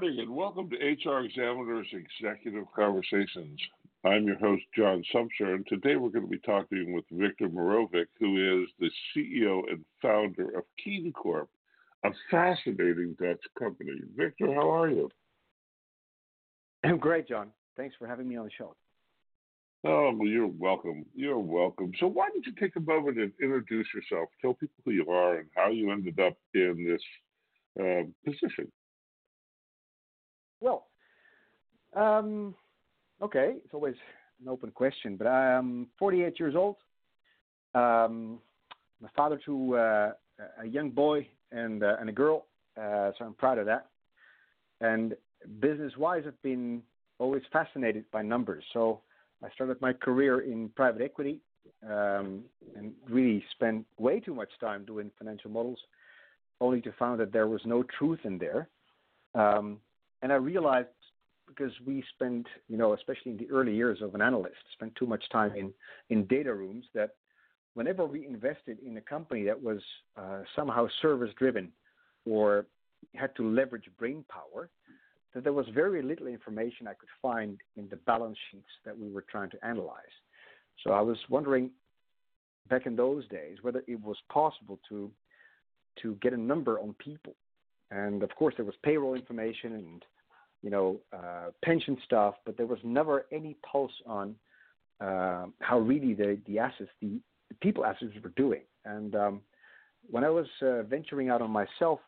Good morning and welcome to HR Examiner's Executive Conversations. I'm your host, John Sumser, and today we're going to be talking with Viktor Mirovic, who is the CEO and founder of Keen Corp, a fascinating Dutch company. Viktor, how are you? I'm great, John. Thanks for having me on the show. Oh, well, you're welcome. You're welcome. So, why don't you take a moment and introduce yourself? Tell people who you are and how you ended up in this uh, position. Well, um, okay, it's always an open question, but I'm 48 years old. Um, I'm a father to uh, a young boy and uh, and a girl, uh, so I'm proud of that. And business-wise, I've been always fascinated by numbers. So I started my career in private equity um, and really spent way too much time doing financial models, only to find that there was no truth in there. Um, and I realized because we spent, you know, especially in the early years of an analyst, spent too much time in in data rooms that whenever we invested in a company that was uh, somehow service driven or had to leverage brain power, that there was very little information I could find in the balance sheets that we were trying to analyze. So I was wondering back in those days whether it was possible to to get a number on people. And of course there was payroll information and you know uh, pension stuff, but there was never any pulse on uh, how really the the assets the people assets were doing. And um, when I was uh, venturing out on myself,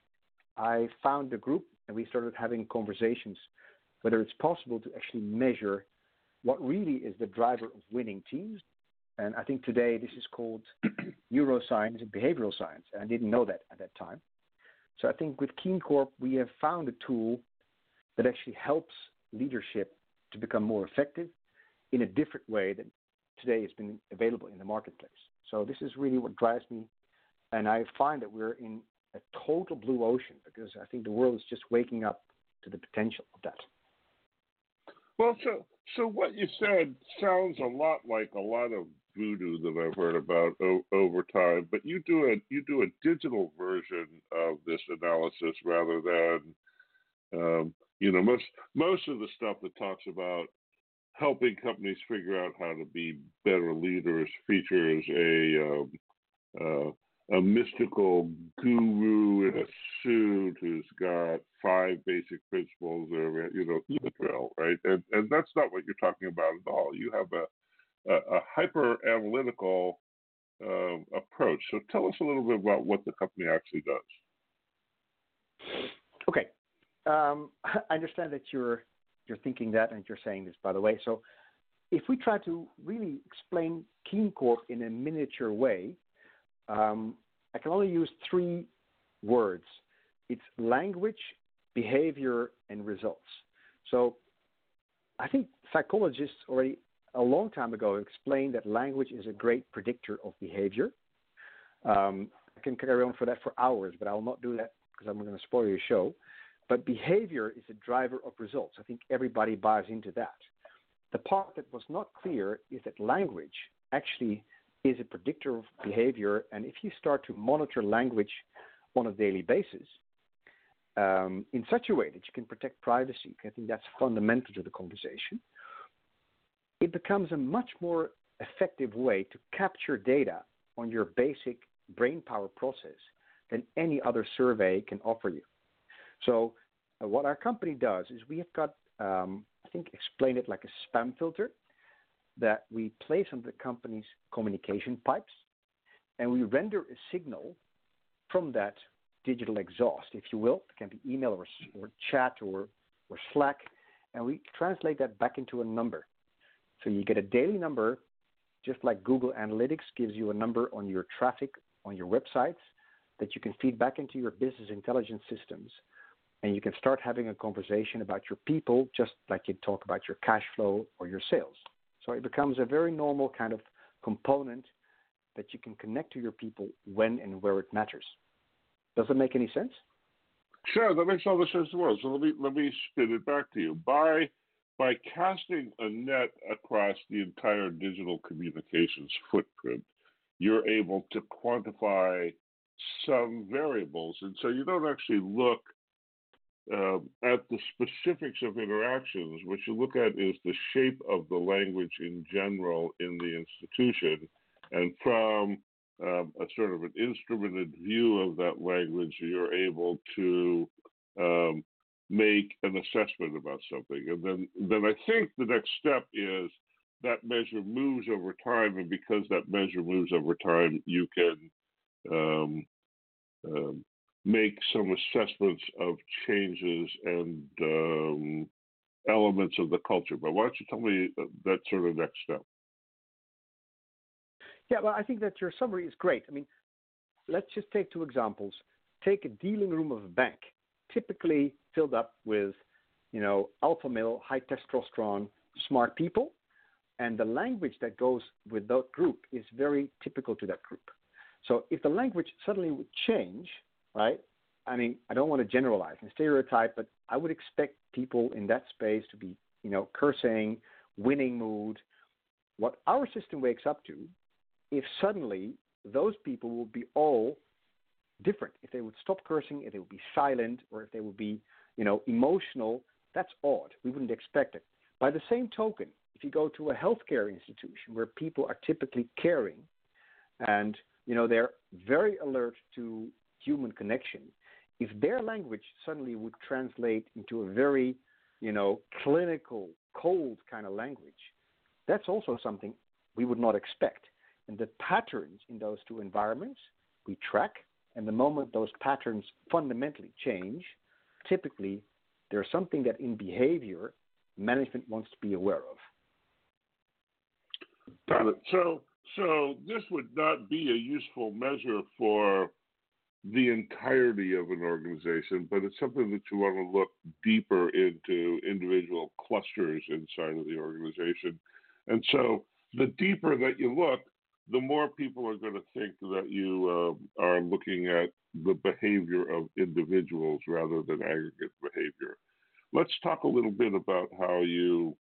I found a group and we started having conversations whether it's possible to actually measure what really is the driver of winning teams. And I think today this is called neuroscience and behavioral science. And I didn't know that at that time. So I think with Keen Corp, we have found a tool that actually helps leadership to become more effective in a different way than today has been available in the marketplace. So this is really what drives me, and I find that we're in a total blue ocean because I think the world is just waking up to the potential of that. Well, so so what you said sounds a lot like a lot of voodoo that I've heard about o- over time, but you do a you do a digital version of this analysis rather than um, you know most most of the stuff that talks about helping companies figure out how to be better leaders features a um, uh, a mystical guru in a suit who's got five basic principles or you know the drill, right? And and that's not what you're talking about at all. You have a a, a hyper analytical um, approach. So tell us a little bit about what the company actually does. Okay, um, I understand that you're you're thinking that and you're saying this, by the way. So, if we try to really explain Keen Corp in a miniature way, um, I can only use three words. It's language, behavior, and results. So, I think psychologists already a long time ago explained that language is a great predictor of behavior. Um, I can carry on for that for hours, but I will not do that because I'm going to spoil your show. But behavior is a driver of results. I think everybody buys into that. The part that was not clear is that language actually is a predictor of behavior. And if you start to monitor language on a daily basis um, in such a way that you can protect privacy, I think that's fundamental to the conversation, it becomes a much more effective way to capture data on your basic brain power process than any other survey can offer you. So uh, what our company does is we have got, um, I think, explain it like a spam filter that we place on the company's communication pipes, and we render a signal from that digital exhaust, if you will. It can be email or, or chat or, or Slack, and we translate that back into a number. So you get a daily number, just like Google Analytics gives you a number on your traffic on your websites that you can feed back into your business intelligence systems and you can start having a conversation about your people just like you talk about your cash flow or your sales. So it becomes a very normal kind of component that you can connect to your people when and where it matters. Does that make any sense? Sure, that makes all the sense in the world. So let me let me spin it back to you. By by casting a net across the entire digital communications footprint, you're able to quantify some variables, and so you don't actually look uh, at the specifics of interactions, what you look at is the shape of the language in general in the institution. And from um, a sort of an instrumented view of that language, you're able to um, make an assessment about something. And then, then I think the next step is that measure moves over time, and because that measure moves over time, you can um, um, make some assessments of changes and um, elements of the culture. But why don't you tell me uh, that sort of next step? Yeah, well, I think that your summary is great. I mean, let's just take two examples. Take a dealing room of a bank, typically filled up with, you know, alpha male, high testosterone, smart people, and the language that goes with that group is very typical to that group. So if the language suddenly would change, right? I mean, I don't want to generalize and stereotype, but I would expect people in that space to be, you know, cursing, winning mood. What our system wakes up to, if suddenly those people will be all different, if they would stop cursing, if they would be silent, or if they would be, you know, emotional, that's odd. We wouldn't expect it. By the same token, if you go to a healthcare institution where people are typically caring and you know they're very alert to human connection if their language suddenly would translate into a very you know clinical cold kind of language that's also something we would not expect and the patterns in those two environments we track and the moment those patterns fundamentally change typically there's something that in behavior management wants to be aware of Got it. So, so this would not be a useful measure for the entirety of an organization, but it's something that you want to look deeper into individual clusters inside of the organization. And so, the deeper that you look, the more people are going to think that you uh, are looking at the behavior of individuals rather than aggregate behavior. Let's talk a little bit about how you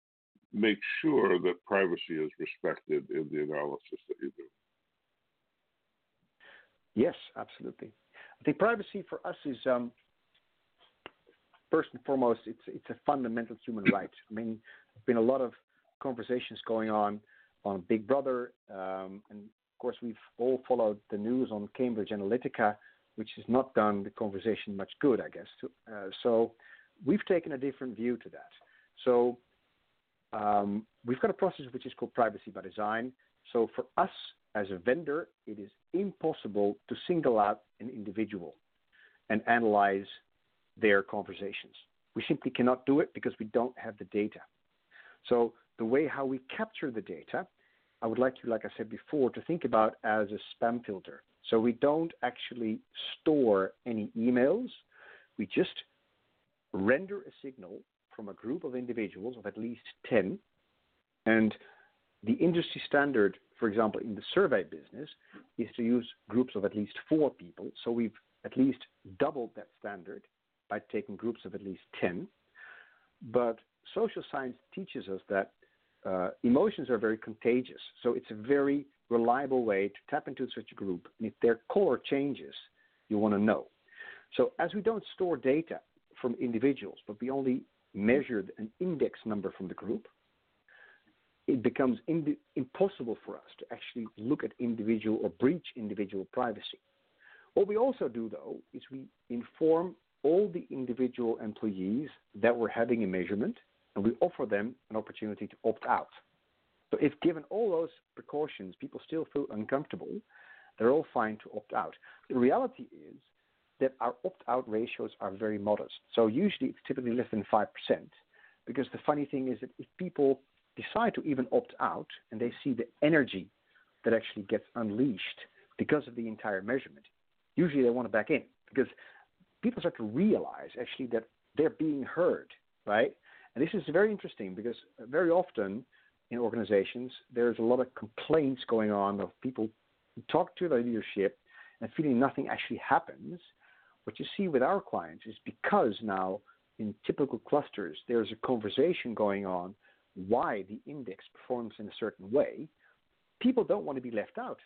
make sure that privacy is respected in the analysis that you do. Yes, absolutely. I think privacy for us is um, first and foremost it's it's a fundamental human right. I mean, there's been a lot of conversations going on on Big Brother, um, and of course we've all followed the news on Cambridge Analytica, which has not done the conversation much good, I guess. Uh, so we've taken a different view to that. So um, we've got a process which is called privacy by design. So for us as a vendor, it is impossible to single out an individual and analyze their conversations. We simply cannot do it because we don't have the data. So the way how we capture the data, I would like you, like I said before, to think about as a spam filter. So we don't actually store any emails. We just render a signal from a group of individuals of at least 10. And the industry standard, for example, in the survey business, is to use groups of at least four people. So we've at least doubled that standard by taking groups of at least 10. But social science teaches us that uh, emotions are very contagious. So it's a very reliable way to tap into such a group. And if their color changes, you want to know. So as we don't store data from individuals, but we only measured an index number from the group, it becomes impossible for us to actually look at individual or breach individual privacy. What we also do, though, is we inform all the individual employees that we're having a measurement, and we offer them an opportunity to opt out. So, if given all those precautions, people still feel uncomfortable, they're all fine to opt out. The reality is that our opt-out ratios are very modest. So usually it's typically less than 5%. Because the funny thing is that if people decide to even opt out and they see the energy that actually gets unleashed because of the entire measurement, usually they want to back in because people start to realize actually that they're being heard, right? And this is very interesting because very often in organizations there's a lot of complaints going on of people who talk to the leadership and feeling nothing actually happens what you see with our clients is because now in typical clusters there's a conversation going on why the index performs in a certain way, people don't want to be left out.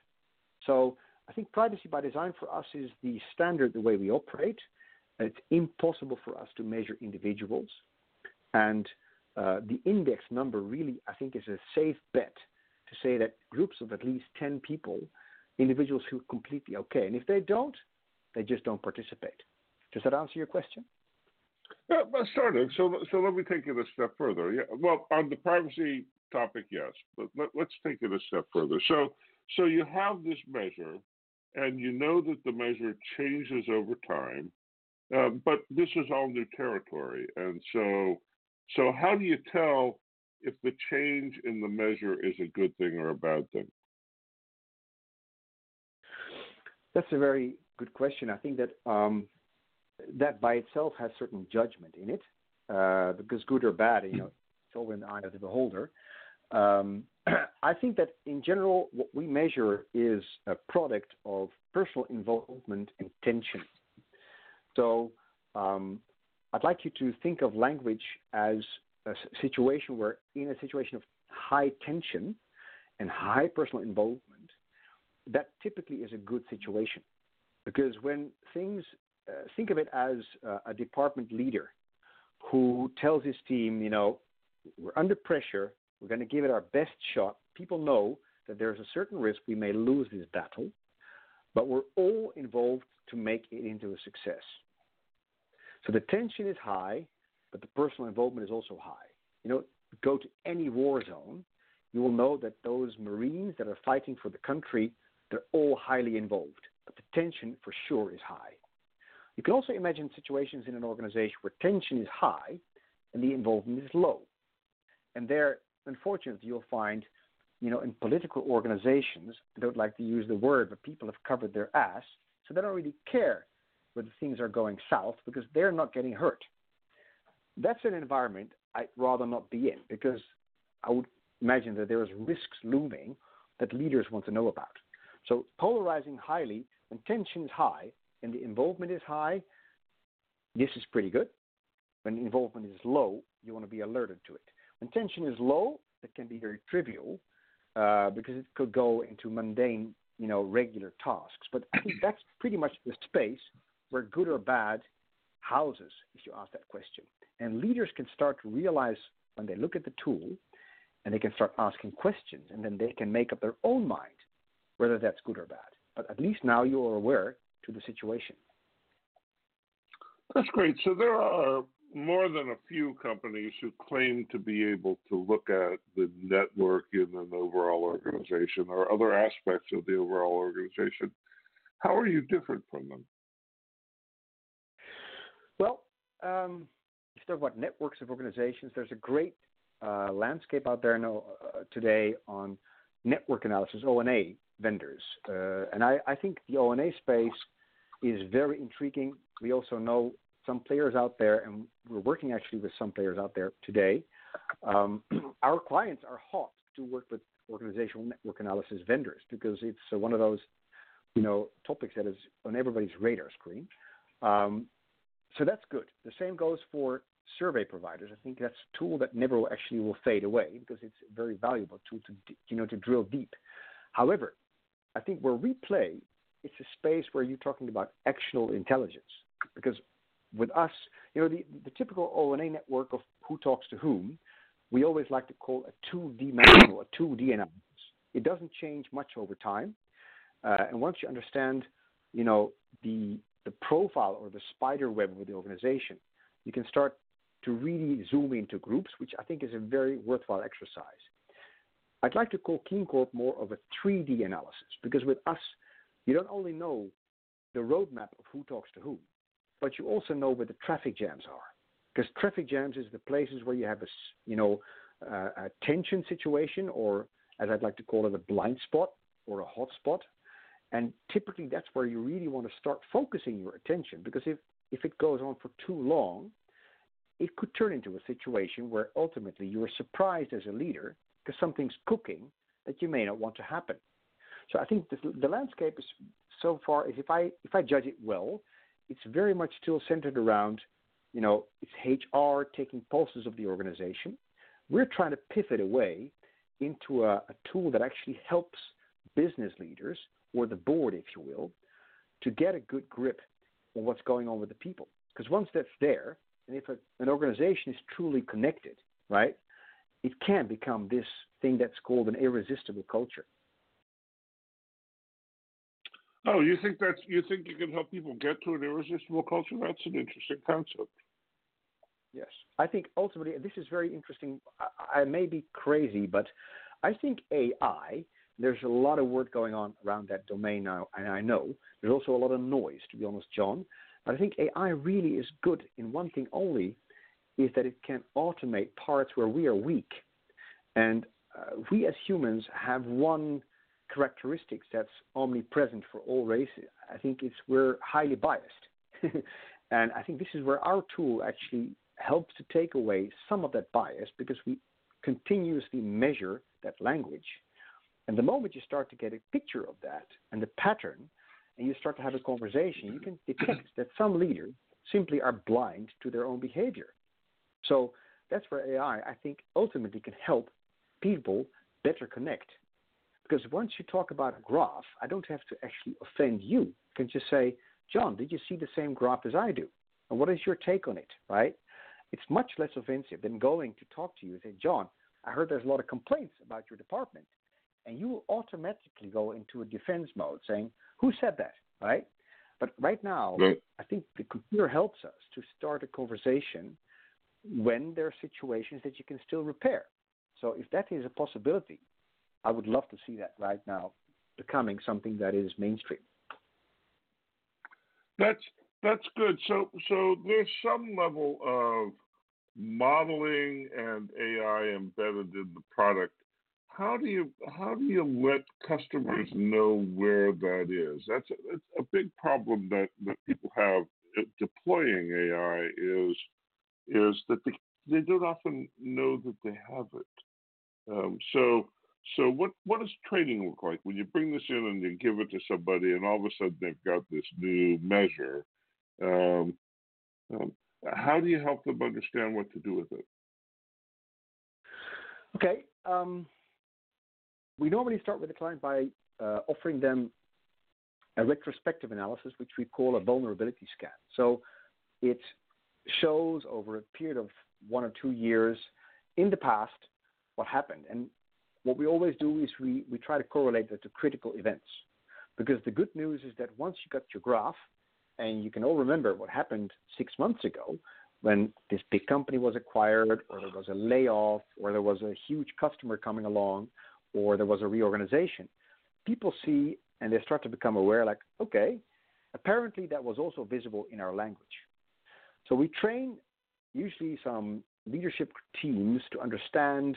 So I think privacy by design for us is the standard, the way we operate. It's impossible for us to measure individuals. And uh, the index number really, I think, is a safe bet to say that groups of at least 10 people, individuals who are completely okay. And if they don't, they just don't participate. Does that answer your question? Yeah, sort of. So, so let me take it a step further. Yeah, well, on the privacy topic, yes, but let, us take it a step further. So, so you have this measure, and you know that the measure changes over time, uh, but this is all new territory, and so, so how do you tell if the change in the measure is a good thing or a bad thing? That's a very good question. I think that um, that by itself has certain judgment in it, uh, because good or bad, you know, it's all in the eye of the beholder. Um, I think that in general, what we measure is a product of personal involvement and tension. So um, I'd like you to think of language as a situation where, in a situation of high tension and high personal involvement, that typically is a good situation. Because when things, uh, think of it as uh, a department leader who tells his team, you know, we're under pressure, we're going to give it our best shot. People know that there's a certain risk we may lose this battle, but we're all involved to make it into a success. So the tension is high, but the personal involvement is also high. You know, go to any war zone, you will know that those Marines that are fighting for the country, they're all highly involved, but the tension for sure is high. You can also imagine situations in an organization where tension is high and the involvement is low. And there, unfortunately, you'll find, you know, in political organizations, I don't like to use the word, but people have covered their ass, so they don't really care whether things are going south because they're not getting hurt. That's an environment I'd rather not be in because I would imagine that there is risks looming that leaders want to know about. So polarizing highly when tension is high and the involvement is high, this is pretty good. When involvement is low, you want to be alerted to it. When tension is low, it can be very trivial uh, because it could go into mundane, you know, regular tasks. But I think that's pretty much the space where good or bad houses, if you ask that question. And leaders can start to realize when they look at the tool and they can start asking questions and then they can make up their own mind whether that's good or bad. But at least now you are aware to the situation. That's great. So there are more than a few companies who claim to be able to look at the network in an overall organization or other aspects of the overall organization. How are you different from them? Well, um, if you talk about networks of organizations, there's a great uh, landscape out there now, uh, today on network analysis, ONA vendors. Uh, and I, I, think the ONA space is very intriguing. We also know some players out there, and we're working actually with some players out there today. Um, our clients are hot to work with organizational network analysis vendors because it's uh, one of those, you know, topics that is on everybody's radar screen. Um, so that's good. The same goes for survey providers. I think that's a tool that never actually will fade away because it's a very valuable tool to you know to drill deep. However, I think where we play, it's a space where you're talking about actionable intelligence because with us, you know, the, the typical ONA network of who talks to whom, we always like to call a two-dimensional, a 2D analysis. It doesn't change much over time. Uh, and once you understand, you know, the, the profile or the spider web of the organization, you can start to really zoom into groups, which I think is a very worthwhile exercise. I'd like to call KeenCorp more of a 3D analysis because with us, you don't only know the roadmap of who talks to whom, but you also know where the traffic jams are. Because traffic jams is the places where you have a, you know, uh, a tension situation, or as I'd like to call it, a blind spot or a hot spot. And typically, that's where you really want to start focusing your attention. Because if if it goes on for too long, it could turn into a situation where ultimately you are surprised as a leader because something's cooking that you may not want to happen. So I think the, the landscape is so far if I if I judge it well, it's very much still centered around, you know, it's HR taking pulses of the organization. We're trying to pivot away into a, a tool that actually helps business leaders or the board, if you will, to get a good grip on what's going on with the people. Because once that's there, and if a, an organization is truly connected, right, it can become this thing that's called an irresistible culture. Oh, you think that's you think you can help people get to an irresistible culture? That's an interesting concept. Yes, I think ultimately this is very interesting. I, I may be crazy, but I think AI. There's a lot of work going on around that domain now, and I know there's also a lot of noise, to be honest, John. But I think AI really is good in one thing only, is that it can automate parts where we are weak. And uh, we as humans have one characteristic that's omnipresent for all races. I think it's we're highly biased. and I think this is where our tool actually helps to take away some of that bias because we continuously measure that language. And the moment you start to get a picture of that and the pattern, and you start to have a conversation, you can detect that some leaders simply are blind to their own behavior. So that's where AI, I think, ultimately can help people better connect. Because once you talk about a graph, I don't have to actually offend you. I can just say, John, did you see the same graph as I do? And what is your take on it, right? It's much less offensive than going to talk to you and say, John, I heard there's a lot of complaints about your department. And you will automatically go into a defense mode saying, Who said that? Right? But right now, right. I think the computer helps us to start a conversation when there are situations that you can still repair. So if that is a possibility, I would love to see that right now becoming something that is mainstream. That's that's good. So so there's some level of modeling and AI embedded in the product. How do you how do you let customers know where that is? That's a, that's a big problem that, that people have deploying AI is is that they, they don't often know that they have it. Um, so so what what does training look like when you bring this in and you give it to somebody and all of a sudden they've got this new measure? Um, um, how do you help them understand what to do with it? Okay. We normally start with the client by uh, offering them a retrospective analysis, which we call a vulnerability scan. So it shows over a period of one or two years in the past what happened. And what we always do is we, we try to correlate that to critical events. Because the good news is that once you got your graph, and you can all remember what happened six months ago when this big company was acquired, or there was a layoff, or there was a huge customer coming along, or there was a reorganization. People see and they start to become aware like, okay, apparently that was also visible in our language. So we train usually some leadership teams to understand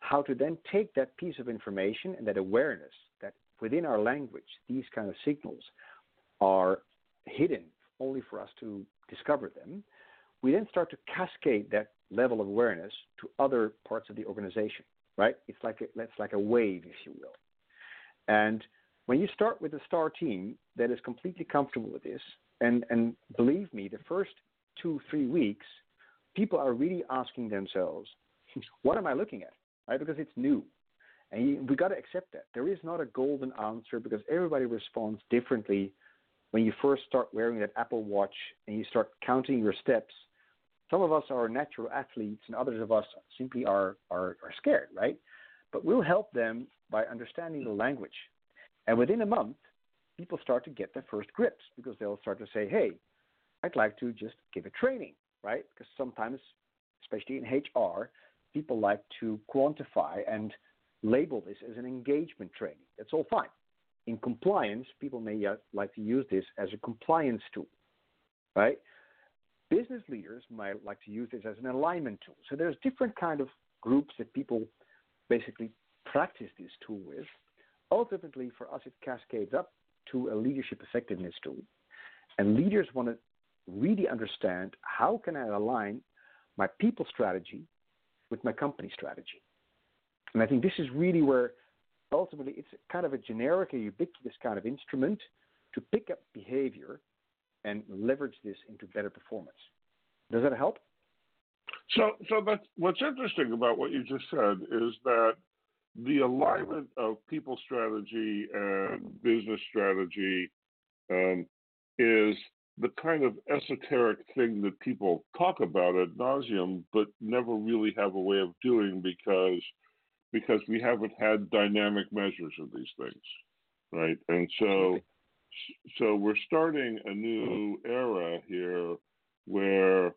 how to then take that piece of information and that awareness that within our language, these kind of signals are hidden only for us to discover them. We then start to cascade that level of awareness to other parts of the organization, right? It's like a, it's like a wave, if you will. And when you start with a star team that is completely comfortable with this, and, and believe me, the first two, three weeks, people are really asking themselves, what am I looking at? right? Because it's new. And we got to accept that. There is not a golden answer because everybody responds differently when you first start wearing that Apple Watch and you start counting your steps. Some of us are natural athletes and others of us simply are, are, are scared, right? But we'll help them by understanding the language. And within a month, people start to get their first grips because they'll start to say, hey, I'd like to just give a training, right? Because sometimes, especially in HR, people like to quantify and label this as an engagement training. That's all fine. In compliance, people may uh, like to use this as a compliance tool, right? Business leaders might like to use this as an alignment tool. So there's different kind of groups that people basically practice this tool with. Ultimately, for us, it cascades up to a leadership effectiveness tool. And leaders want to really understand how can I align my people strategy with my company strategy. And I think this is really where ultimately it's kind of a generic, a ubiquitous kind of instrument to pick up behavior and leverage this into better performance. Does that help? So, so that's what's interesting about what you just said is that the alignment of people strategy and business strategy um, is the kind of esoteric thing that people talk about ad nauseum, but never really have a way of doing because because we haven't had dynamic measures of these things, right? And so so we're starting a new era here where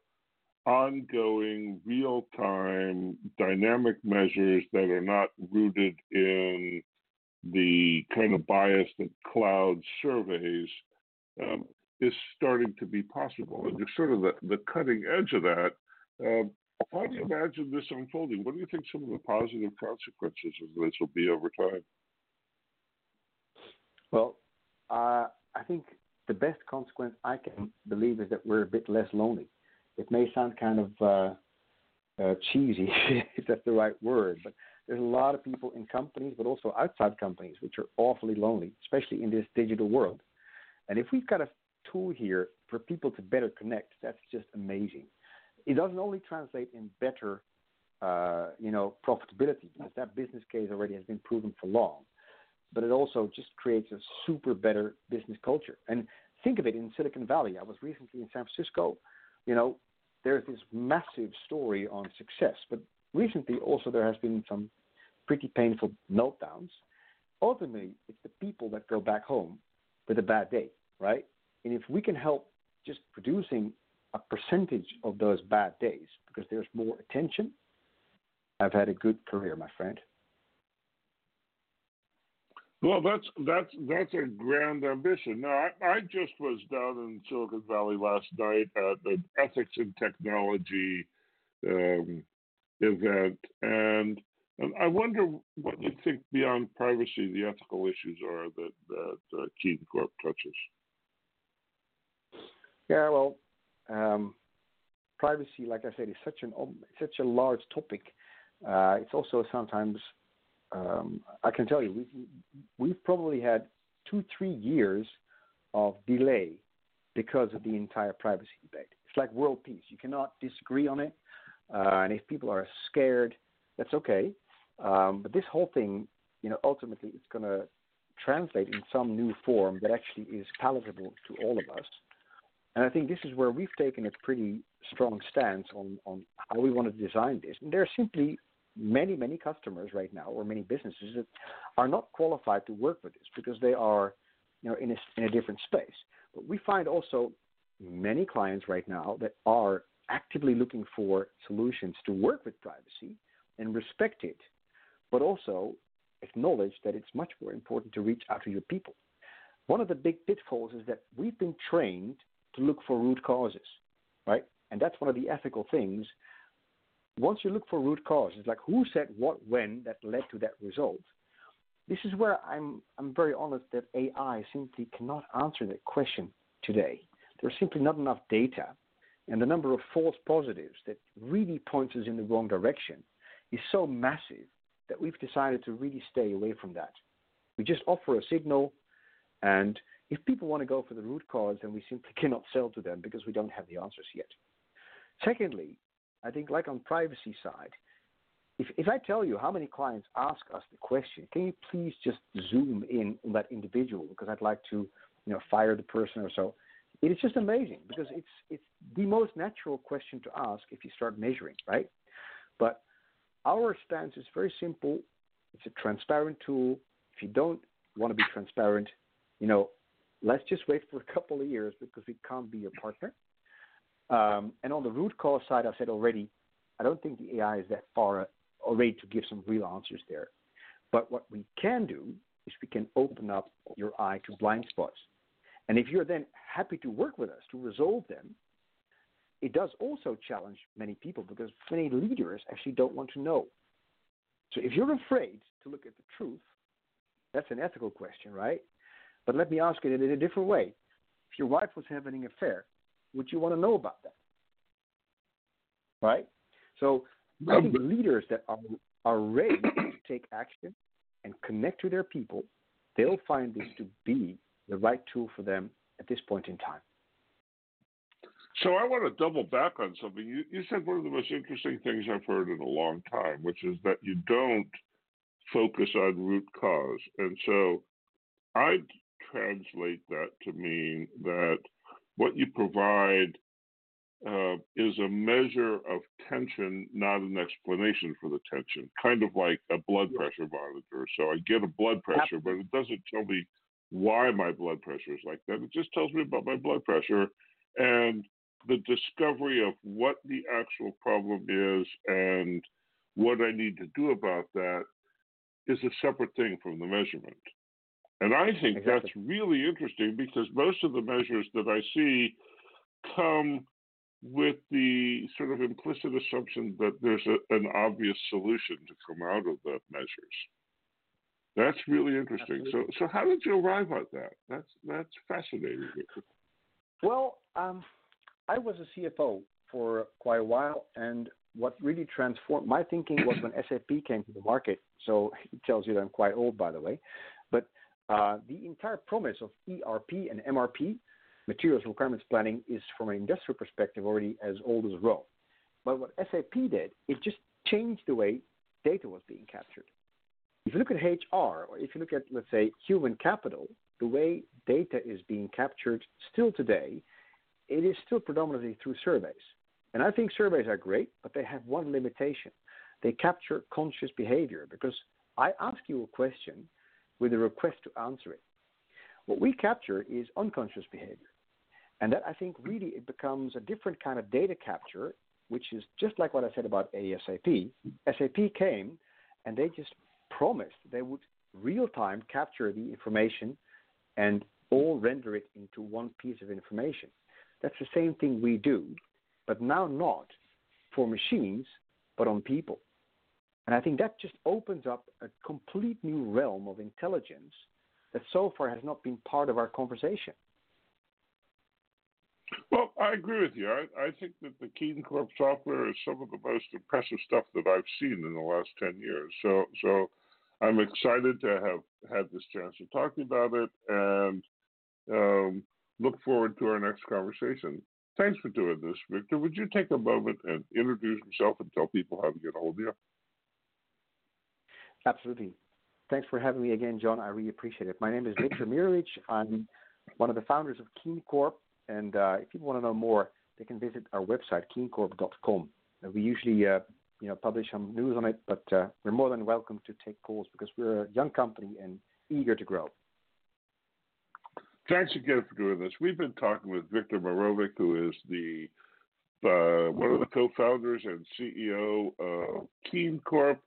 ongoing real time dynamic measures that are not rooted in the kind of bias that clouds surveys um, is starting to be possible. And you're sort of the, the cutting edge of that. Um, how do you imagine this unfolding? What do you think some of the positive consequences of this will be over time? Well, uh, I think the best consequence I can believe is that we're a bit less lonely. It may sound kind of uh, uh, cheesy, if that's the right word, but there's a lot of people in companies, but also outside companies, which are awfully lonely, especially in this digital world. And if we've got a tool here for people to better connect, that's just amazing. It doesn't only translate in better, uh, you know, profitability because that business case already has been proven for long, but it also just creates a super better business culture. And think of it in Silicon Valley. I was recently in San Francisco. You know, there's this massive story on success, but recently also there has been some pretty painful meltdowns. Ultimately, it's the people that go back home with a bad day, right? And if we can help just producing a percentage of those bad days because there's more attention, I've had a good career, my friend. Well, that's that's that's a grand ambition. Now, I, I just was down in Silicon Valley last night at an ethics and technology um, event, and and I wonder what you think beyond privacy, the ethical issues are that that uh, Corp touches. Yeah, well, um, privacy, like I said, is such an such a large topic. Uh, it's also sometimes um, I can tell you we've we've probably had two three years of delay because of the entire privacy debate. It's like world peace. You cannot disagree on it, uh, and if people are scared, that's okay. Um, but this whole thing, you know, ultimately, it's going to translate in some new form that actually is palatable to all of us. And I think this is where we've taken a pretty strong stance on, on how we want to design this. And there are simply many, many customers right now, or many businesses that are not qualified to work with this because they are, you know, in a, in a different space. But we find also many clients right now that are actively looking for solutions to work with privacy and respect it, but also acknowledge that it's much more important to reach out to your people. One of the big pitfalls is that we've been trained to look for root causes, right? And that's one of the ethical things. Once you look for root causes, like who said what when that led to that result, this is where I'm I'm very honest that AI simply cannot answer that question today. There's simply not enough data, and the number of false positives that really points us in the wrong direction is so massive that we've decided to really stay away from that. We just offer a signal, and if people want to go for the root cause, then we simply cannot sell to them because we don't have the answers yet. Secondly, I think like on privacy side, if, if I tell you how many clients ask us the question, can you please just zoom in on that individual because I'd like to, you know, fire the person or so. It is just amazing because it's it's the most natural question to ask if you start measuring, right? But our stance is very simple. It's a transparent tool. If you don't want to be transparent, you know, let's just wait for a couple of years because we can't be your partner. Um, and on the root cause side, I said already, I don't think the AI is that far already to give some real answers there. But what we can do is we can open up your eye to blind spots. And if you're then happy to work with us to resolve them, it does also challenge many people because many leaders actually don't want to know. So if you're afraid to look at the truth, that's an ethical question, right? But let me ask it in a different way. If your wife was having an affair, would you want to know about that? Right? So I think leaders that are, are ready to take action and connect to their people, they'll find this to be the right tool for them at this point in time. So I want to double back on something. You, you said one of the most interesting things I've heard in a long time, which is that you don't focus on root cause. And so I'd translate that to mean that what you provide uh, is a measure of tension, not an explanation for the tension, kind of like a blood pressure monitor. So I get a blood pressure, but it doesn't tell me why my blood pressure is like that. It just tells me about my blood pressure and the discovery of what the actual problem is and what I need to do about that is a separate thing from the measurement. And I think exactly. that's really interesting because most of the measures that I see come with the sort of implicit assumption that there's a, an obvious solution to come out of the measures. That's really interesting. Absolutely. So, so how did you arrive at that? That's that's fascinating. Well, um, I was a CFO for quite a while, and what really transformed my thinking was when SAP came to the market. So it tells you that I'm quite old, by the way. But uh, the entire promise of ERP and MRP, materials requirements planning, is from an industrial perspective already as old as Rome. But what SAP did, it just changed the way data was being captured. If you look at HR, or if you look at, let's say, human capital, the way data is being captured still today, it is still predominantly through surveys. And I think surveys are great, but they have one limitation. They capture conscious behavior because I ask you a question with a request to answer it. What we capture is unconscious behavior. And that I think really it becomes a different kind of data capture, which is just like what I said about ASAP. SAP came and they just promised they would real time capture the information and all render it into one piece of information. That's the same thing we do, but now not for machines, but on people. And I think that just opens up a complete new realm of intelligence that so far has not been part of our conversation. Well, I agree with you. I, I think that the KeenCorp software is some of the most impressive stuff that I've seen in the last ten years. So, so I'm excited to have had this chance to talk about it, and um, look forward to our next conversation. Thanks for doing this, Viktor. Would you take a moment and introduce yourself and tell people how to get a hold of you? Absolutely. Thanks for having me again, John. I really appreciate it. My name is Viktor Mirovic. I'm one of the founders of Keen Corp. and uh, if people want to know more, they can visit our website, keencorp.com. We usually uh, you know, publish some news on it, but uh, we're more than welcome to take calls because we're a young company and eager to grow. Thanks again for doing this. We've been talking with Viktor Mirovic, who is the uh, one of the co-founders and CEO of KeenCorp.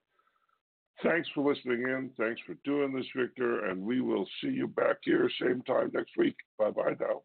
Thanks for listening in. Thanks for doing this, Viktor, and we will see you back here same time next week. Bye bye now.